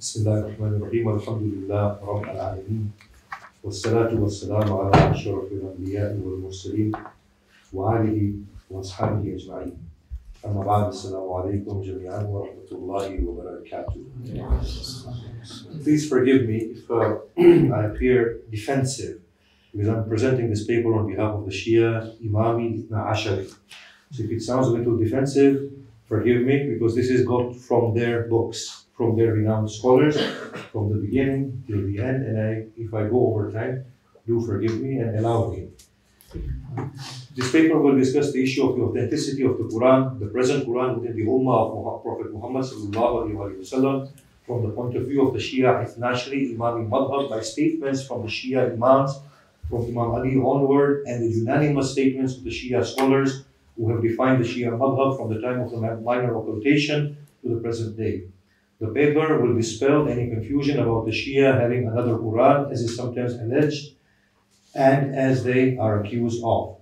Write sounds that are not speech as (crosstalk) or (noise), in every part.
بسم الله الرحمن الرحيم الحمد لله رب العالمين والصلاة والسلام على أشرف الأنبياء والمرسلين وآله وأصحابه أجمعين أما بعد السلام عليكم جميعا ورحمة الله وبركاته Please forgive me if uh, (clears throat) I appear defensive because I'm presenting this paper on behalf of the Shia Imami Ithna Ashari. So if it sounds a little defensive, forgive me because this is got from their books from their renowned scholars, from the beginning till the end. And I, if I go over time, do forgive me and allow me. This paper will discuss the issue of the authenticity of the Quran, the present Quran within the Ummah of Prophet Muhammad وسلم, from the point of view of the Shia Ithnashri Imami Madhab by statements from the Shia Imams, from Imam Ali onward, and the unanimous statements of the Shia scholars who have defined the Shia Madhab from the time of the minor occultation to the present day. The paper will dispel any confusion about the Shia having another Quran, as is sometimes alleged, and as they are accused of.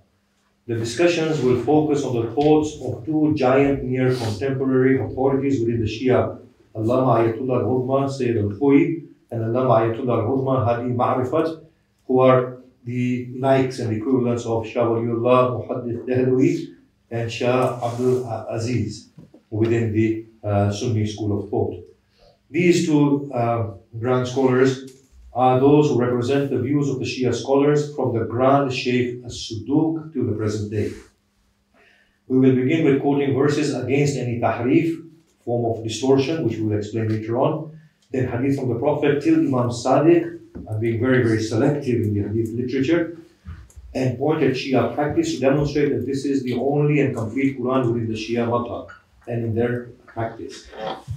The discussions will focus on the thoughts of two giant near contemporary authorities within the Shia, Allama Ayatollah al-Uzma Sayyid al-Khuyi and Allama Ayatollah al-Uzma Hadi Ma'rifat, who are the likes and equivalents of Shah Waliullah Muhaddith Dehlawi and Shah Abdul Aziz within the uh, Sunni school of thought. These two uh, grand scholars are those who represent the views of the Shia scholars from the Grand Sheikh as-Saduq to the present day. We will begin with quoting verses against any tahrif, form of distortion, which we will explain later on. Then hadith from the Prophet till Imam Sadiq, I'm being very, very selective in the hadith literature, and point at Shia practice to demonstrate that this is the only and complete Quran within the Shia madhab and in their practice.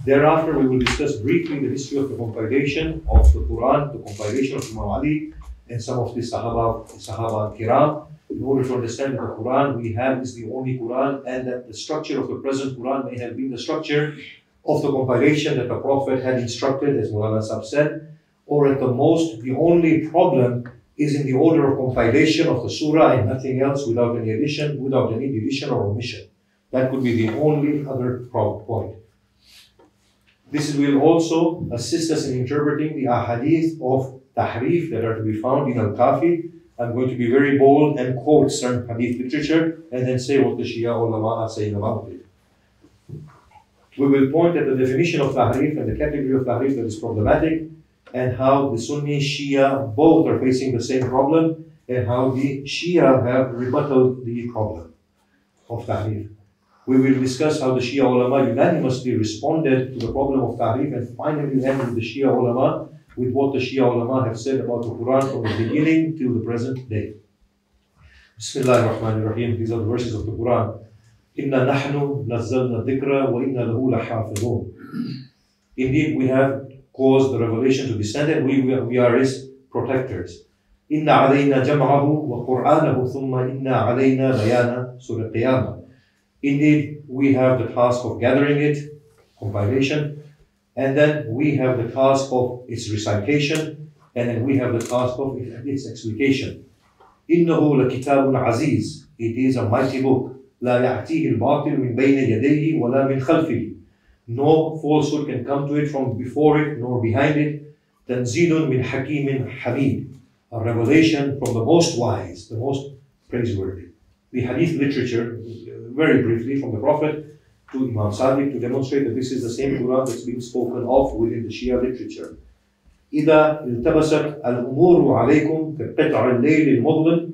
Thereafter, we will discuss briefly the history of the compilation of the Quran, the compilation of Imam Ali, and some of the Sahaba, Sahaba Kiram, in order to understand the Quran we have is the only Quran, and that the structure of the present Quran may have been the structure of the compilation that the Prophet had instructed, as Mulana Sab said, or at the most, the only problem is in the order of compilation of the surah and nothing else without any addition, without any deletion or omission. That could be the only other point. This will also assist us in interpreting the ahadith of tahrif that are to be found in Al-Kafi. I'm going to be very bold and quote certain hadith literature and then say what the Shia ulama are saying about it. We will point at the definition of tahrif and the category of tahrif that is problematic and how the Sunni Shia both are facing the same problem and how the Shia have rebutted the problem of tahrif. We will discuss how the Shia ulama unanimously responded to the problem of tahrif and finally end with the Shia ulama with what the Shia ulama have said about the Quran from the beginning till the present day. Bismillah ar-Rahman ar-Rahim. These are the verses of the Quran. Inna nahnu nazzalna dhikra wa inna lahu lahafidhun. Indeed, we have caused the revelation to descend and we, we are his protectors. Inna alayna jam'ahu wa qur'anahu thumma inna alayna bayana surah qiyamah. Indeed, we have the task of gathering it, compilation, and then we have the task of its recitation, and then we have the task of its explication. إنه لكتاب عزيز. It is a mighty book. لا يأتيه الباطل من بين يديه ولا من خلفه. No falsehood can come to it from before it nor behind it. تنزيل من حكيم حميد. A revelation from the most wise, the most praiseworthy. The hadith literature very briefly from the Prophet to Imam Sadiq to demonstrate that this is the same Quran that's being spoken of within the Shia literature. إذا التبست الأمور عليكم كقطع الليل المظلم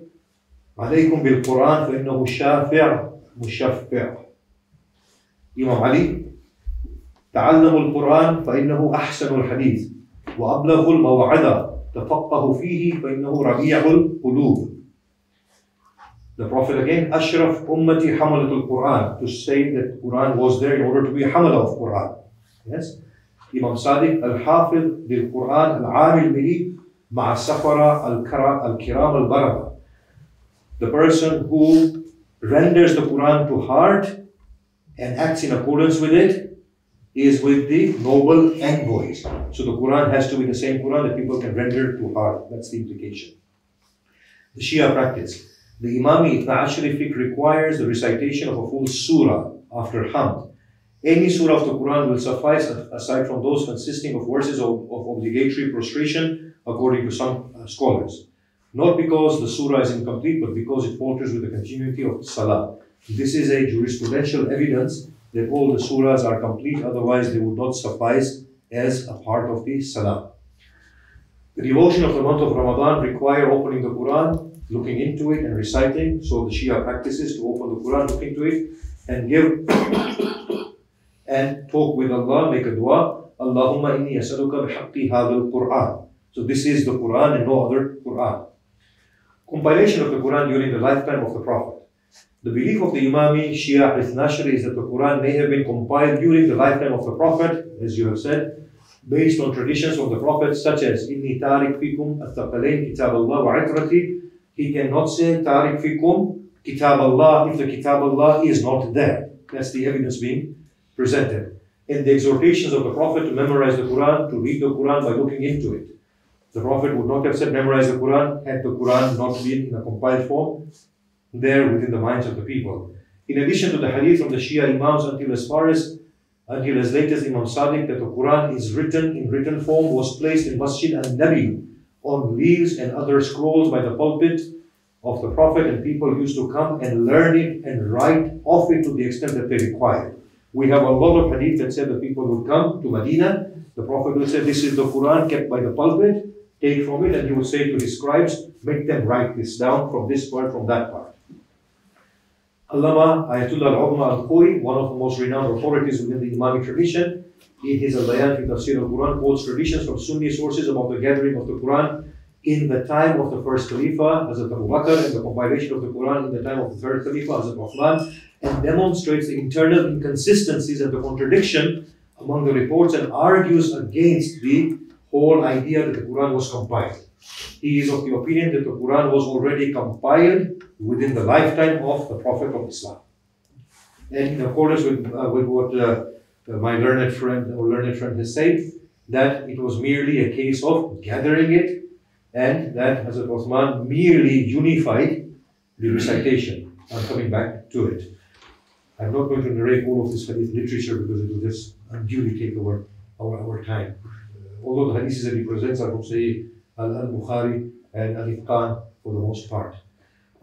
عليكم بالقرآن فإنه شافع مشفع. Imam Ali تعلموا القرآن فإنه أحسن الحديث وأبلغ الموعظة تفقهوا فيه فإنه ربيع القلوب The Prophet again, Ashraf Ummati Hamalatul Quran, to say that Quran was there in order to be Hamala of Quran. Yes? Imam Sadiq Al-Hafid Bil Quran Al-Amil Bihi Ma'a Safara Al-Kiram Al-Baraba. The person who renders the Quran to heart and acts in accordance with it is with the noble envoys. So the Quran has to be the same Quran that people can render to heart. That's the implication. The Shia practice. The Imami Itna Ashri requires the recitation of a full surah after Hamd. Any surah of the Quran will suffice aside from those consisting of verses of, of obligatory prostration according to some uh, scholars. Not because the surah is incomplete, but because it falters with the continuity of salah. This is a jurisprudential evidence that all the surahs are complete, otherwise they would not suffice as a part of the salah. The devotion of the month of Ramadan require opening the Quran, looking into it and reciting. So the Shia practices to open the Quran, look into it, and give (coughs) and talk with Allah, make a dua. Allahumma inni yasaluka bihaqqi hadha quran So this is the Quran and no other Quran. Compilation of the Quran during the lifetime of the Prophet. The belief of the Imami Shia Ithnashri is that the Quran may have been compiled during the lifetime of the Prophet, as you have said, based on traditions of the Prophet, such as Inni Tariq Fikum At-Taqalain Kitab Allah wa Itrati. He cannot say Tariq Fikum Kitab Allah if the Kitab Allah is not there. That's the evidence being presented. And the exhortations of the Prophet to memorize the Quran, to read the Quran by looking into it. The Prophet would not have said memorize the Quran had the Quran not been in a compiled form there within the minds of the people. In addition to the hadith from the Shia Imams until as far as until as late as Imam Sadiq that the Quran is written in written form was placed in Masjid al-Nabi on leaves and other scrolls by the pulpit of the Prophet and people used to come and learn it and write off it to the extent that they required. We have a lot of hadith that said that people would come to Medina, the Prophet would say, This is the Quran kept by the pulpit, take from it, and he would say to his scribes, Make them write this down from this part, from that part. Allama Ayatullah al-Uzma al-Khoi, one of the most renowned authorities within the Imami tradition, in his Al-Bayan fi Tafsir al-Quran, quotes traditions from Sunni sources about the gathering of the Quran in the time of the first Khalifa, Hazrat Abu Bakr, and the compilation of the Quran in the time of the third Khalifa, Hazrat Uthman, and demonstrates the internal inconsistencies and the contradiction among the reports and argues against the whole idea that the Quran was compiled. He is of the opinion that the Quran was already compiled within the lifetime of the Prophet of Islam. And in accordance with, uh, with what uh, Uh, my learned friend or learned friend has said, that it was merely a case of gathering it and that Hazrat Uthman merely unified the hmm. recitation. I'm coming back to it. I'm not going to narrate all of this hadith literature because it will just unduly take over our, our time. Although the hadiths that he presents are from Sahih al-Bukhari and al-Itqan for the most part.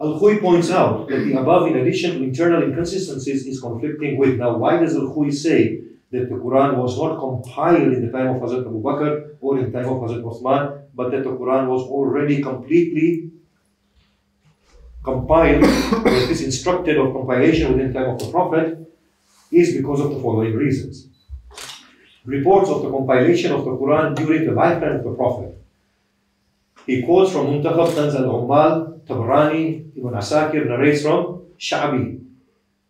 Al-Khoi points out that the above, in addition to internal inconsistencies, is conflicting with. Now, why does Al-Khoi say that the Quran was not compiled in the time of Hazrat Abu Bakr or in the time of Hazrat Uthman, but that the Quran was already completely compiled, that is instructed of compilation within the time of the Prophet, is because of the following reasons. Reports of the compilation of the Quran during the lifetime of the Prophet. He quotes from Muntakhab Kanz al-Ummal Tabrani, Ibn Asakir narrates from Sha'bi.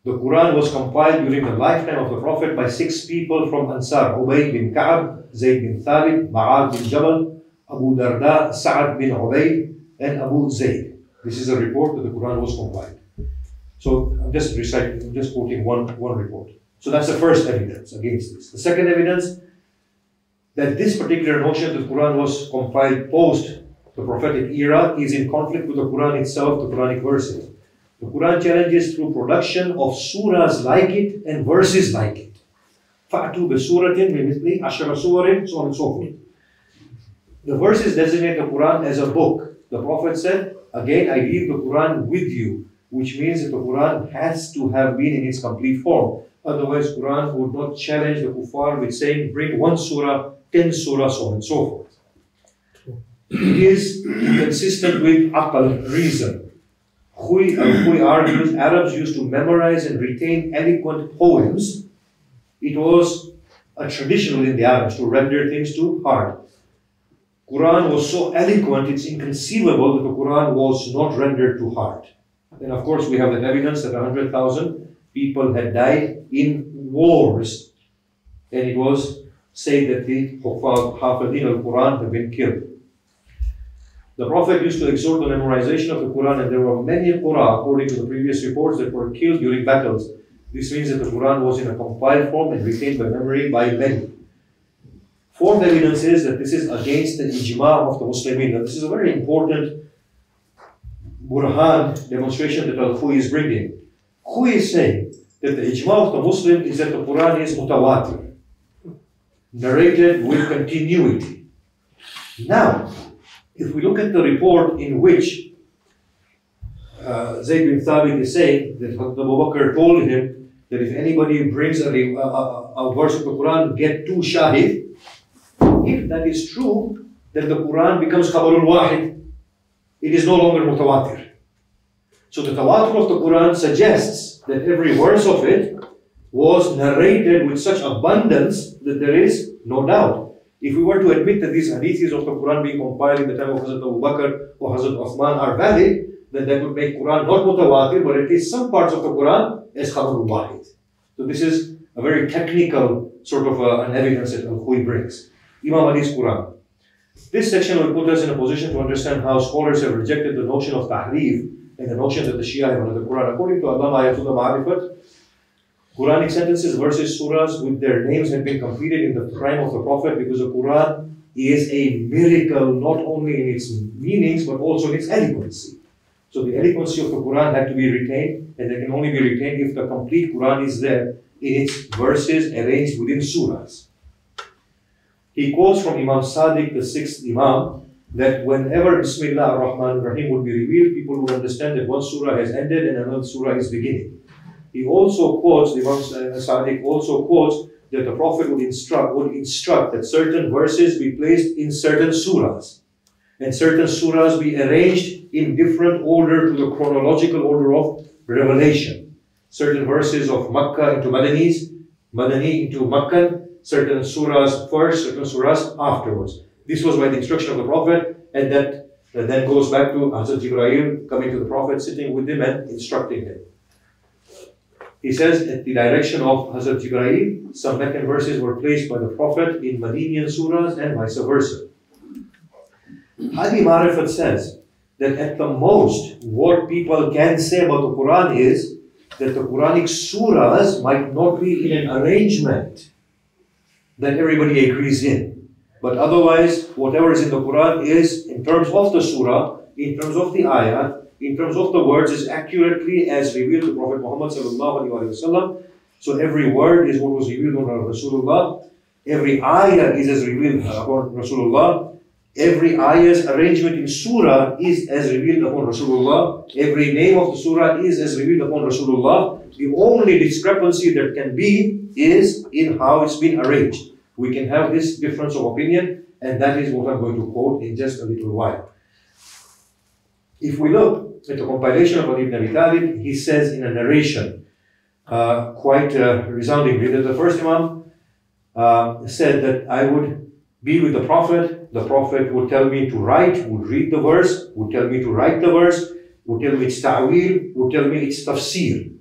The Quran was compiled during the lifetime of the Prophet by six people from Ansar, Ubay bin Ka'ab, Zayd bin Thabit, Mu'adh bin Jabal, Abu Darda, Sa'ad bin Ubayd, and Abu Zayd. This is a report that the Quran was compiled. So I'm just reciting, I'm just quoting one, one report. So that's the first evidence against this. The second evidence that this particular notion that the Quran was compiled post the prophetic era is in conflict with the Quran itself, the Quranic verses. The Quran challenges through production of surahs like it and verses like it. Fatu bi-suratin ashara suwarin, so on and so forth. The verses designate the Quran as a book. The Prophet said, again, I leave the Quran with you, which means that the Quran has to have been in its complete form. Otherwise, Quran would not challenge the kuffar with saying, bring one surah, ten surah, so on and so forth. it is consistent with aqal, reason. Khoi, uh, argues Arabs used to memorize and retain eloquent poems. It was a tradition within the Arabs to render things to heart. Quran was so eloquent, it's inconceivable that the Quran was not rendered to heart. And of course, we have the evidence that 100,000 people had died in wars. And it was said that the Hafidin al-Quran had been killed. The Prophet used to exhort the memorization of the Quran, and there were many Qur'an, according to the previous reports, that were killed during battles. This means that the Quran was in a compiled form and retained by memory by many. Fourth evidence is that this is against the ijma of the Muslimin. Now, this is a very important burhan demonstration that Al-Khoi is bringing. Khoi is saying that the ijma of the Muslim is that the Quran is mutawatir, narrated with continuity. Now, if we look at the report in which uh, Zayd bin Thabit is saying that Abu Bakr told him that if anybody brings a, a, a, verse of the Quran, get two shahid. If that is true, then the Quran becomes Khabarul Wahid. It is no longer mutawatir. So the tawatur of the Quran suggests that every verse of it was narrated with such abundance that there is no doubt. If we were to admit that these hadiths of the Quran being compiled in the time of Hazrat Abu Bakr or Hazrat Uthman are valid, then that would make Quran not mutawatir, but at least some parts of the Quran as khabarul wahid. So this is a very technical sort of uh, an evidence that Al-Khuy brings. Imam Ali's Quran. This section will put us in a position to understand how scholars have rejected the notion of tahrif and the notion that the Shia have the Quran. According to Allama Ayatullah Ma'rifat, Quranic sentences, verses, surahs with their names have been completed in the time of the Prophet because the Quran is a miracle not only in its meanings but also in its eloquency. So the eloquency of the Quran had to be retained, and they can only be retained if the complete Quran is there in its verses arranged within surahs. He quotes from Imam Sadiq, the sixth Imam, that whenever Bismillah ar-Rahman ar-Rahim would be revealed, people would understand that one surah has ended and another surah is beginning. He also quotes, the Imam Sadiq also quotes that the Prophet would instruct, would instruct that certain verses be placed in certain surahs and certain surahs be arranged in different order to the chronological order of revelation. Certain verses of Makkah into Madanis, Madani into Makkah, certain surahs first, certain surahs afterwards. This was by the instruction of the Prophet, and that, that then goes back to Hazrat Jibreel coming to the Prophet, sitting with him and instructing him. He says, at the direction of Hazrat Jibreel, some Meccan verses were placed by the Prophet in Madinian surahs and vice versa. Hadi Marifat says that at the most, what people can say about the Quran is that the Quranic surahs might not be in an arrangement that everybody agrees in. But otherwise, whatever is in the Quran is, in terms of the surah, in terms of the ayah, in terms of the words, is accurately as revealed to Prophet Muhammad sallallahu So every word is what was revealed on Rasulullah. Every ayah is as revealed upon Rasulullah. Every ayah's arrangement in surah is as revealed upon Rasulullah. Every name of the surah is as revealed upon Rasulullah. The only discrepancy that can be is in how it's been arranged. We can have this difference of opinion, and that is what I'm going to quote in just a little while. If we look at the compilation of ibn Abi Talib, he says in a narration, uh, quite uh, resoundingly, that the first Imam uh, said that I would be with the Prophet. The Prophet would tell me to write, would read the verse, would tell me to write the verse, would tell me it's ta'wil, would tell me it's tafsir.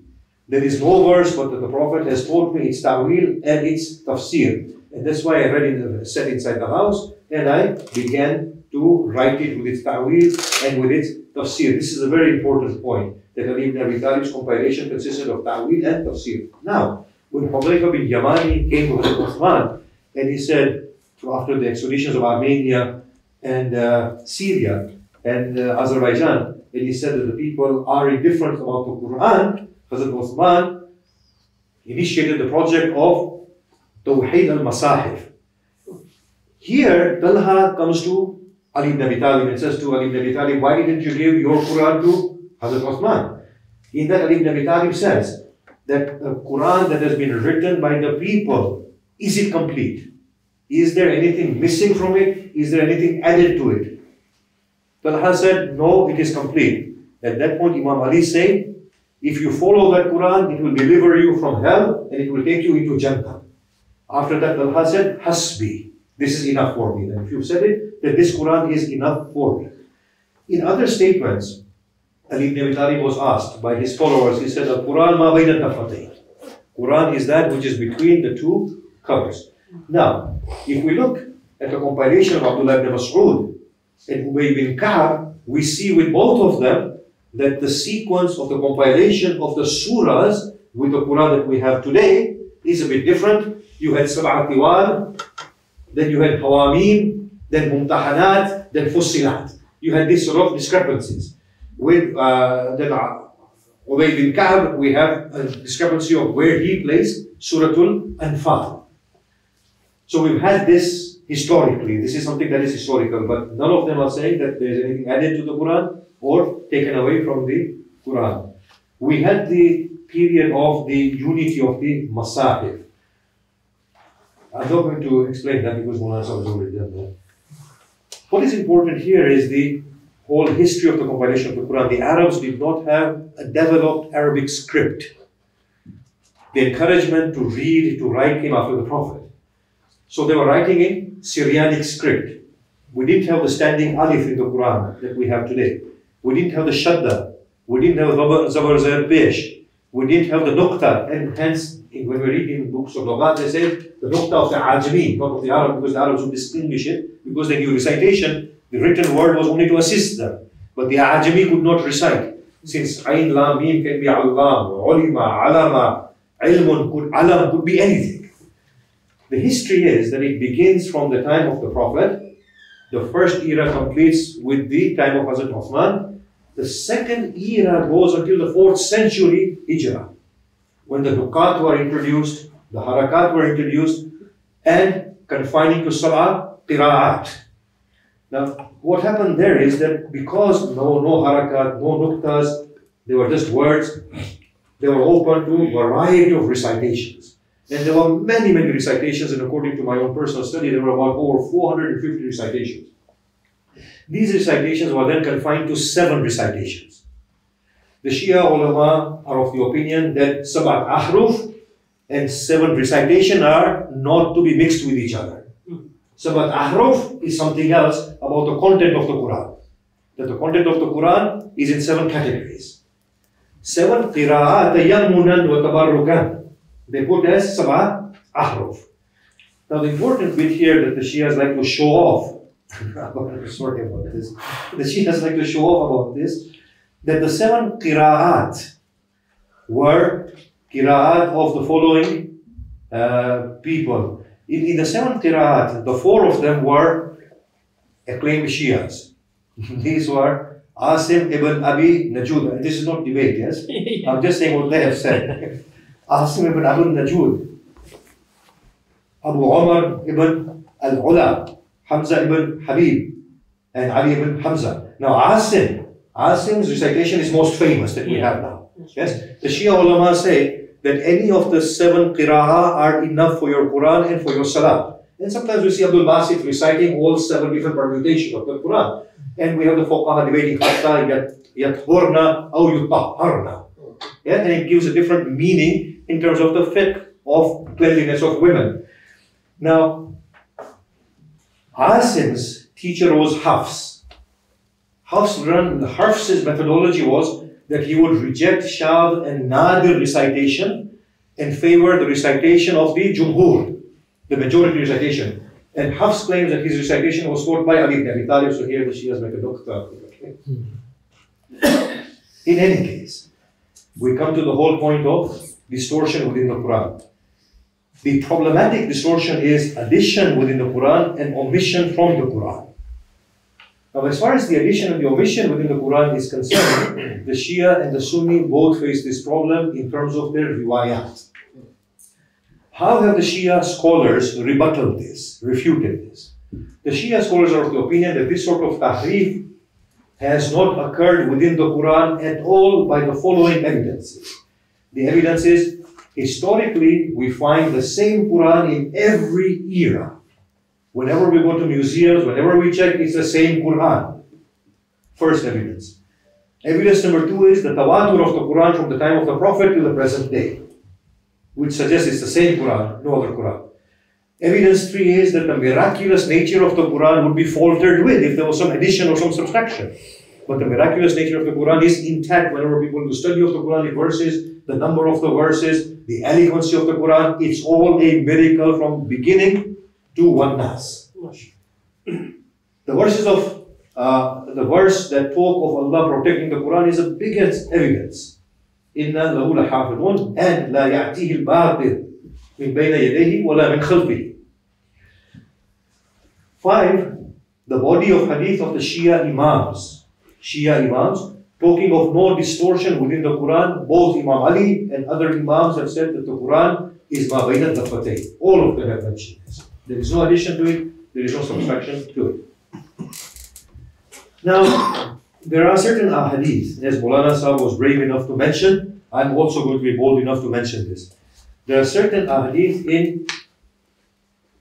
There is no verse, but that the Prophet has told me it's ta'wil and it's tafsir. And that's why I read it, sat inside the house and I began to write it with its ta'wil and with its tafsir. This is a very important point that Ali ibn Abi Talib's compilation consisted of ta'wil and tafsir. Now, when Hudayfa bin Yamani came to Uthman and he said, after the expeditions of Armenia and uh, Syria and uh, Azerbaijan, and he said that the people are indifferent about the Quran, Hazrat Uthman initiated the project of Tawheed al-Masahif. Here, Talha comes to Ali ibn Abi Talib and says to Ali ibn Abi Talib, why didn't you give your Quran to Hazrat Uthman? In that, Ali ibn Abi Talib says that the Quran that has been written by the people, is it complete? Is there anything missing from it? Is there anything added to it? Talha said, No, it is complete. At that point, Imam Ali said, If you follow that Quran, it will deliver you from hell and it will take you into Jannah. After that, Talha said, Hasbi. This is enough for me. And if you've said it, then this Quran is enough for me. In other statements, Ali ibn Abi Talib was asked by his followers, he said, Quran ma Quran is that which is between the two covers. Now, if we look at the compilation of Abdullah ibn Mas'ud and Ubay bin Ka'b, we see with both of them that the sequence of the compilation of the surahs with the Quran that we have today is a bit different. You had Sab'at Tiwal, then you had Hawamim, then Mumtahanat, then Fussilat. You had these sort of discrepancies. With uh, then Ubay bin Ka'b, we have a discrepancy of where he placed Suratul Anfal. So we've had this historically. This is something that is historical, but none of them are saying that there's anything added to the Quran or taken away from the Quran. We had the period of the unity of the Masahif. I'm not going to explain that because Mulana has already done that. What is important here is the whole history of the compilation of the Quran. The Arabs did not have a developed Arabic script. The encouragement to read, to write came after the Prophet. So they were writing in Syriac script. We didn't have the standing alif in the Quran that we have today. We didn't have the shadda. We didn't have the zabar zair pesh. We didn't have the nukta. And hence, when we read in books of Lughat, they said the nukta of the Ajami, not of the Arab, because the Arabs would distinguish it, because they knew recitation, the written word was only to assist them. But the Ajami could not recite. Since Ain, Lam, Mim can be Allah, Ulima, Alama, Ilmun, could, Alam could be anything. The history is that it begins from the time of the Prophet. The first era completes with the time of Hazrat Uthman. The second era goes until the fourth century Hijrah, when the Nukat were introduced, the Harakat were introduced, and confining to Salah, Qira'at. Now, what happened there is that because no, no Harakat, no Nuktas, they were just words, they were open to a variety of recitations. And there were many, many recitations, and according to my own personal study, there were about over 450 recitations. These recitations were then confined to seven recitations. The Shia ulama are of the opinion that Sabat Ahruf and seven recitation are not to be mixed with each other. Hmm. So, but Ahruf is something else about the content of the Quran. That the content of the Quran is in seven categories. Seven qira'at yammunan wa tabarrukan. They put as Sabah Ahruf. Now the important bit here that the Shias like to show off, (laughs) sorry about this, the Shias like to show off about this, that the seven qira'at were qira'at of the following uh, people. In, in the seven qira'at, the four of them were acclaimed Shias. (laughs) These were Asim ibn Abi Najud. This is not debate, yes? (laughs) I'm just saying what they have said. (laughs) Asim ibn Abu Najud, Abu Umar ibn al-Ula, Hamza ibn Habib, and Ali ibn Hamza. Now Asim, Asim's recitation is most famous that we have now. Yes, the Shia ulama say that any of the seven qira'ah are enough for your Quran and for your salah. And sometimes we see Abdul Basit reciting all seven different permutations of the Quran. And we have the fuqaha debating hatta yathurna aw yutahharna. Yeah, and it gives a different meaning in terms of the fiqh of cleanliness of women. Now, Asim's teacher was Hafs. Hafs Hafs's methodology was that he would reject Shad and Nadir recitation and favor the recitation of the Jumhur, the majority recitation. And Hafs claims that his recitation was taught by Ali ibn Abi Talib, so here the Shias make a doctor. Hmm. In any case, we come to the whole point of distortion within the Quran. The problematic distortion is addition within the Quran and omission from the Quran. Now, as far as the addition and the omission within the Quran is concerned, the Shia and the Sunni both face this problem in terms of their riwayat. How have the Shia scholars rebutted this, refuted this? The Shia scholars are of the opinion that this sort of tahrif has not occurred within the Quran at all by the following evidences. The evidence is historically we find the same Quran in every era. Whenever we go to museums, whenever we check, it's the same Quran. First evidence. Evidence number two is the tawatur of the Quran from the time of the Prophet to the present day, which suggests it's the same Quran, no other Quran. Evidence three is that the miraculous nature of the Quran would be faltered with if there was some addition or some subtraction. But the miraculous nature of the Quran is intact whenever people do study of the Quranic verses, the number of the verses, the elegancy of the Quran, it's all a miracle from beginning to one nas. The verses of uh, the verse that talk of Allah protecting the Quran is the biggest evidence. إِنَّا لَهُ لَحَافِظُونَ and لَا يَعْتِيهِ الْبَاطِلِ مِنْ بَيْنَ يَدَيْهِ وَلَا مِنْ خَلْفِهِ Five, the body of hadith of the Shia Imams. Shia Imams talking of no distortion within the Quran, both Imam Ali and other Imams have said that the Quran is ma bayna daffatay. All of them have mentioned this. There is no addition to it, there is no subtraction to it. Now, there are certain ahadith, as Molana Sahib was brave enough to mention, I'm also going to be bold enough to mention this. There are certain ahadith in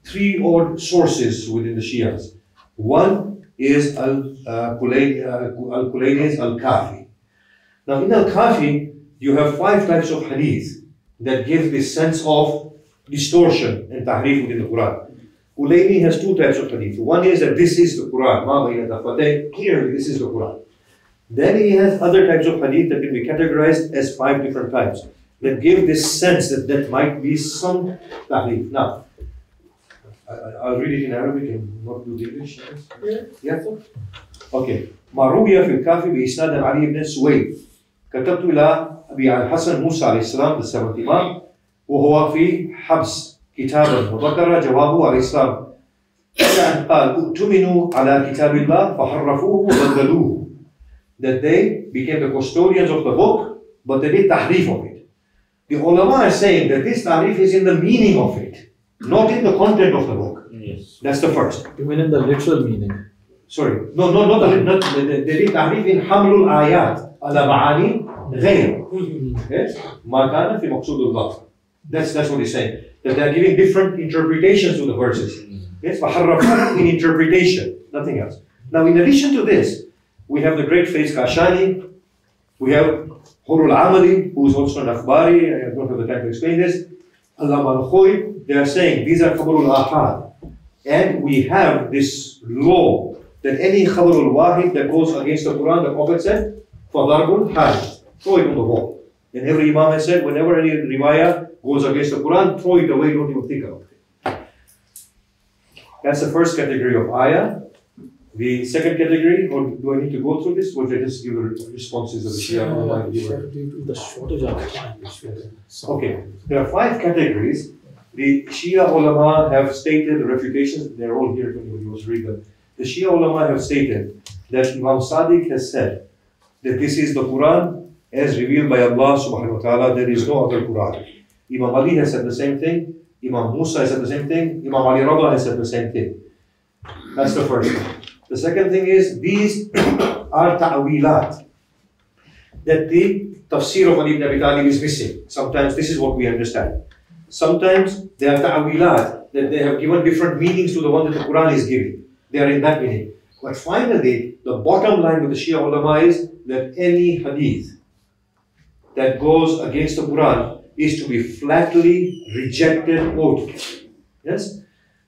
three odd sources within the Shias. One is Al-Kulayni's uh, uh, Al-Kafi. Now in Al-Kafi, you have five types of hadith that give this sense of distortion and tahrif within the Quran. Kulayni has two types of hadith. One is that this is the Quran, ma clearly this is the Quran. Then he has other types of hadith that can be categorized as five different types that give this sense that that might be some tahrif. Now, I, will read it in Arabic and not do the English. Yeah. yeah. Okay. ما روي في الكافي بإسناد علي بن سويد كتبت إلى أبي الحسن موسى عليه السلام بالسبب الإمام وهو في حبس كتابا وذكر جوابه عليه السلام قال اؤتمنوا على كتاب الله فحرفوه وبدلوه that they became the custodians of the book but they did tahrif of it the ulama are saying that this tahrif is in the meaning of it not in the content of the book. Yes. That's the first. Even in the literal meaning. Sorry. No, no, not the, not the, the, the tahrif in حمل الآيات على معاني غير. Yes. ما كان في مقصود الله. That's that's what he's saying. that they are giving different interpretations to the verses. Mm-hmm. Yes, (coughs) in interpretation, nothing else. Now, in addition to this, we have the great Fayz Kashani, we have Horul Amali, who is also an Akhbari, I don't have the time to explain this, Allama al they are saying these are Khabarul Ahad. And we have this law that any Khabarul Wahid that goes against the Quran, the Prophet said, Fadarbul Had, throw it on the wall. And every Imam has said, whenever any riwayah goes against the Quran, throw it away, don't even think about it. That's the first category of ayah. The second category, or do I need to go through this, or should I just give the responses of the Shia? the shortage of time. Okay, there are five categories. The Shia ulama have stated the refutations, they're all here if anybody wants to read them. The Shia ulama have stated that Imam Sadiq has said that this is the Quran as revealed by Allah subhanahu wa ta'ala, there is no other Quran. Imam Ali has said the same thing, Imam Musa has said the same thing, Imam Ali Rada has said the same thing. That's the first thing. The second thing is these (coughs) are ta'wilat. That the tafsir of Ali ibn Abi Talib is missing. Sometimes this is what we understand. Sometimes they are ta'wilat, that they have given different meanings to the one that the Quran is giving. They are in that meaning. But finally, the bottom line with the Shia ulama is that any hadith that goes against the Quran is to be flatly rejected. Yes?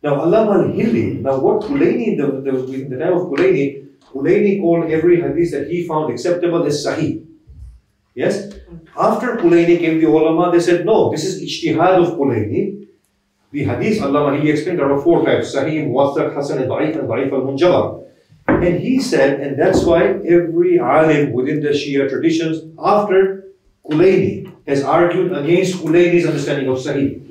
Now, Allama al-Hilli, now what Kulayni, the, the, in the time of Kulayni, Kulayni called every hadith that he found acceptable as Sahih. Yes? After Kulayni came the ulama, they said, no, this is ijtihad of Kulayni. The hadith, Allama, he explained there are four types, Sahih, Muwathaq, Hasan, and Da'if, and Da'if al-Munjabar. And he said, and that's why every alim within the Shia traditions, after Kulayni, has argued against Kulayni's understanding of Sahih.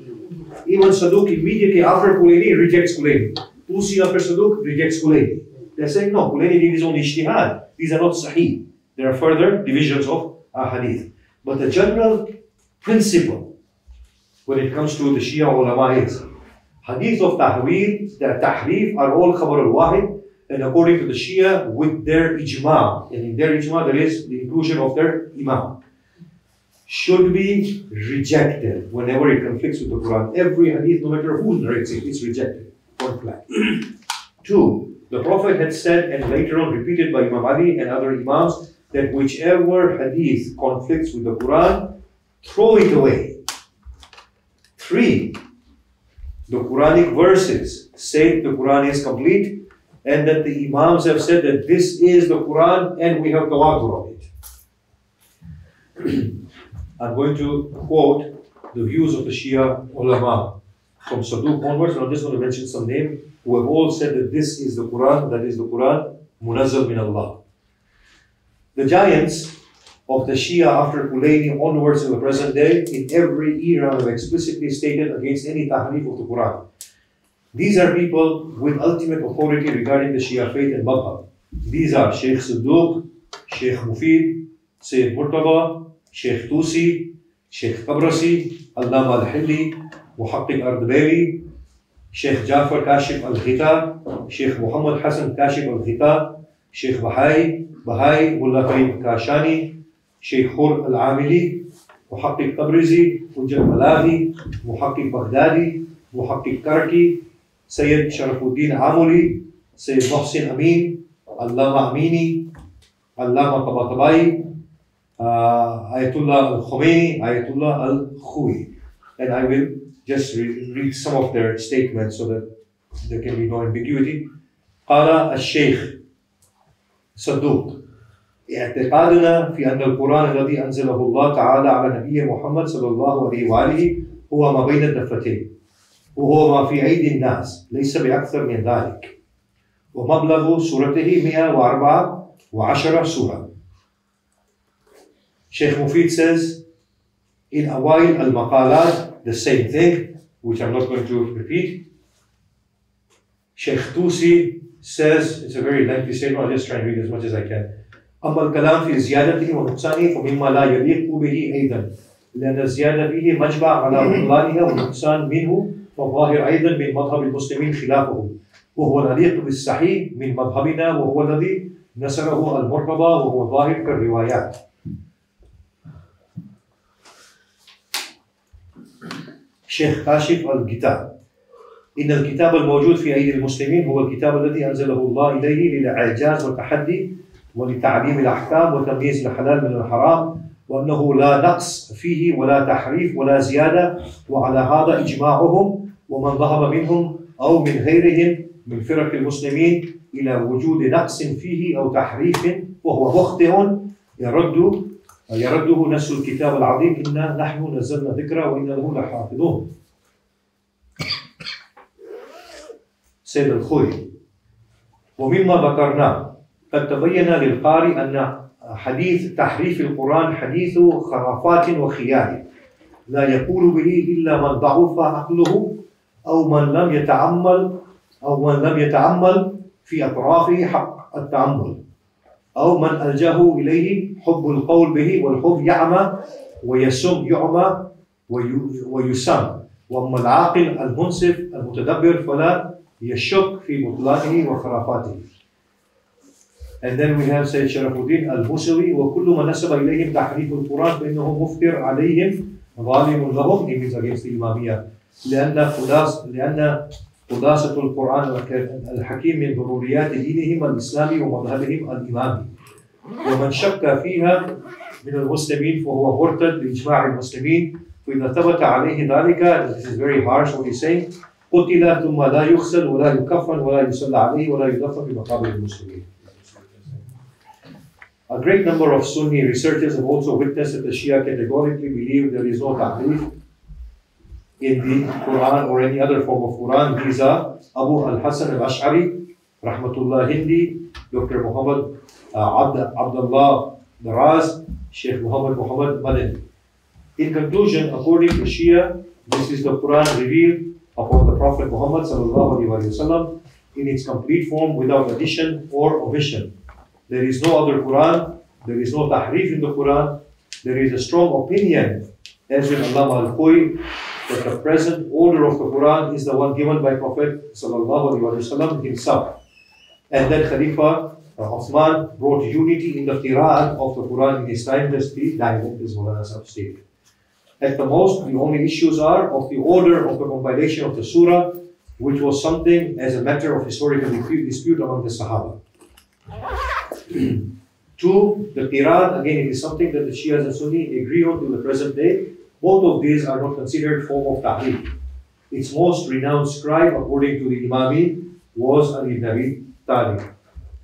Even Saduq immediately after Kulayni rejects Kulayni. Tusi after Saduq rejects Kulayni. They're saying, no, Kulayni did his own ijtihad. These are not sahih. There are further divisions of hadith. But the general principle when it comes to the Shia ulama is hadith of tahweel, the tahrif are all khabar al-wahid and according to the Shia with their ijma. And in their ijma there is the inclusion of their imam should be rejected whenever it conflicts with the Quran. Every hadith, no matter who narrates it, is rejected. Point (clears throat) blank. Two, the Prophet had said, and later on repeated by Imam Ali and other Imams, that whichever hadith conflicts with the Quran, throw it away. Three, the Quranic verses say the Quran is complete and that the Imams have said that this is the Quran and we have tawatur of it. (clears throat) I'm going to quote the views of the Shia ulama from Saduq onwards, and I'm just going to mention some names who have all said that this is the Quran, that is the Quran, Munazzal min Allah. The giants of the Shia after Kulayni onwards in the present day, in every era, have explicitly stated against any tahrif of the Quran. These are people with ultimate authority regarding the Shia faith and madhab. These are Sheikh Saduq, Sheikh Mufid, Sayyid Murtada, شيخ توسي شيخ قبرسي علامة الحلي محقق أردبيلي شيخ جعفر كاشف الغطاء شيخ محمد حسن كاشف الغطاء شيخ بهاي بهاي ملا كريم كاشاني شيخ خور العاملي محقق تبريزي وجد بلاغي محقق بغدادي محقق كركي سيد شرف الدين عاملي سيد محسن أمين علامة أميني علامة طباطبائي Ayatullah Al Khomeini, Ayatullah Al Khui. And I will just re- read some of their statements so that there can be no ambiguity. قال الشيخ صدوق اعتقادنا في أن القرآن الذي أنزله الله تعالى على نبيه محمد صلى الله عليه وآله هو ما بين الدفتين وهو ما في أيدي الناس ليس بأكثر من ذلك ومبلغ سورته 114 سورة Sheikh Mufid says, in Awa'il al-Maqalat, the same thing, which I'm not going to repeat. Sheikh Tusi says, it's a very lengthy statement, I'll just try and read as much as I can. أما الكلام في زيادته ونقصانه فمما لا يليق به أيضا لأن الزيادة فيه مجمع على بطلانها والنقصان منه فالظاهر أيضا من مذهب المسلمين خلافه وهو العليق بالصحيح من مذهبنا وهو الذي نسره المرتضى وهو ظاهر كالروايات شيخ كاشف الكتاب. إن الكتاب الموجود في أيدي المسلمين هو الكتاب الذي أنزله الله إليه للإعجاز والتحدي ولتعليم الأحكام وتمييز الحلال من الحرام وأنه لا نقص فيه ولا تحريف ولا زيادة وعلى هذا إجماعهم ومن ذهب منهم أو من غيرهم من فرق المسلمين إلى وجود نقص فيه أو تحريف وهو مخطئ يرد يرده نفس الكتاب العظيم إنا نحن نزلنا ذكرى وإنا له لحافظون. سيد الخوي ومما ذكرناه قد تبين للقارئ أن حديث تحريف القرآن حديث خرافات وخيال. لا يقول به إلا من ضعف عقله أو من لم يتعمل أو من لم يتعمل في أطرافه حق التأمل أو من ألجأه إليه حب القول به والحب يعمى ويسم يعمى وي- ويسم. وأما العاقل المنصف المتدبر فلا يشك في بطلانه وخرافاته. And then we have Sayyid Sharafuddin al-Musawi وكل من نسب إليهم تحريف القرآن فإنه مفتر عليهم ظالم لهم. He means against the Imamiyah لأن خلاص لأن خلاصة القرآن الحكيم من ضروريات دينهم الإسلامي ومذهبهم الإمامي. ومن شك فيها من المسلمين فهو مرتد بإجماع المسلمين فإذا ثبت عليه ذلك this is very harsh what he's saying قتل ثم لا يغسل ولا يكفن ولا يصلى عليه ولا يدفن بمقابر المسلمين. A great number of Sunni researchers have also witnessed that the Shia categorically believe there is no tahrif in the Quran or any other form of Quran. These are Abu al-Hasan al-Ash'ari, Rahmatullah Hindi, Dr. Muhammad uh, Abd, Abdullah Daraz, Sheikh Muhammad Muhammad Madani. In conclusion, according to Shia, this is the Quran revealed upon the Prophet Muhammad wasallam in its complete form without addition or omission. There is no other Quran, there is no tahrif in the Quran, there is a strong opinion, as in Allama al-Khoi, that the present order of the Quran is the one given by Prophet wasallam himself. And then Khalifa uh, Uthman brought unity in the qira'at of the Quran in his time, just the dialect as Mulana Sahib stated. At the most, the only issues are of the order of the compilation of the surah, which was something as a matter of historical dispute among the Sahaba. (clears throat) Two, the Qira'at, again, it is something that the Shias and Sunni agree on to the present day. Both of these are not considered form of Tahrif. Its most renowned scribe, according to the Imami, was Ali ibn Abi Talib.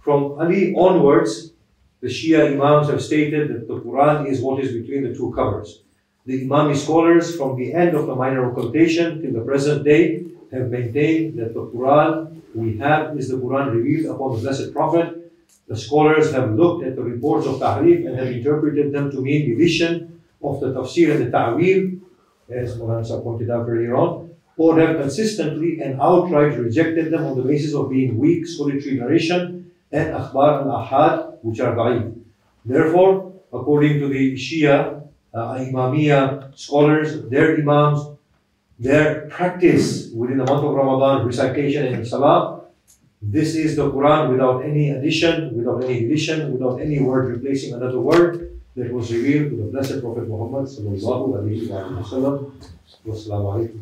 From Ali onwards, the Shia Imams have stated that the Quran is what is between the two covers. The Imami scholars, from the end of the minor occultation till the present day, have maintained that the Quran we have is the Quran revealed upon the Blessed Prophet. The scholars have looked at the reports of Tahrif and have interpreted them to mean division of the tafsir and the ta'wil, as Sahib pointed out earlier on, or have consistently and outright rejected them on the basis of being weak, solitary narration, and akhbar al-ahad, which are da'if. Therefore, according to the Shia, uh, scholars, their Imams, their practice within the month of Ramadan, recitation and salah, this is the Quran without any addition, without any deletion, without any word replacing another word that was revealed to the Blessed Prophet Muhammad sallallahu alaihi wasallam. Wassalamu alaikum.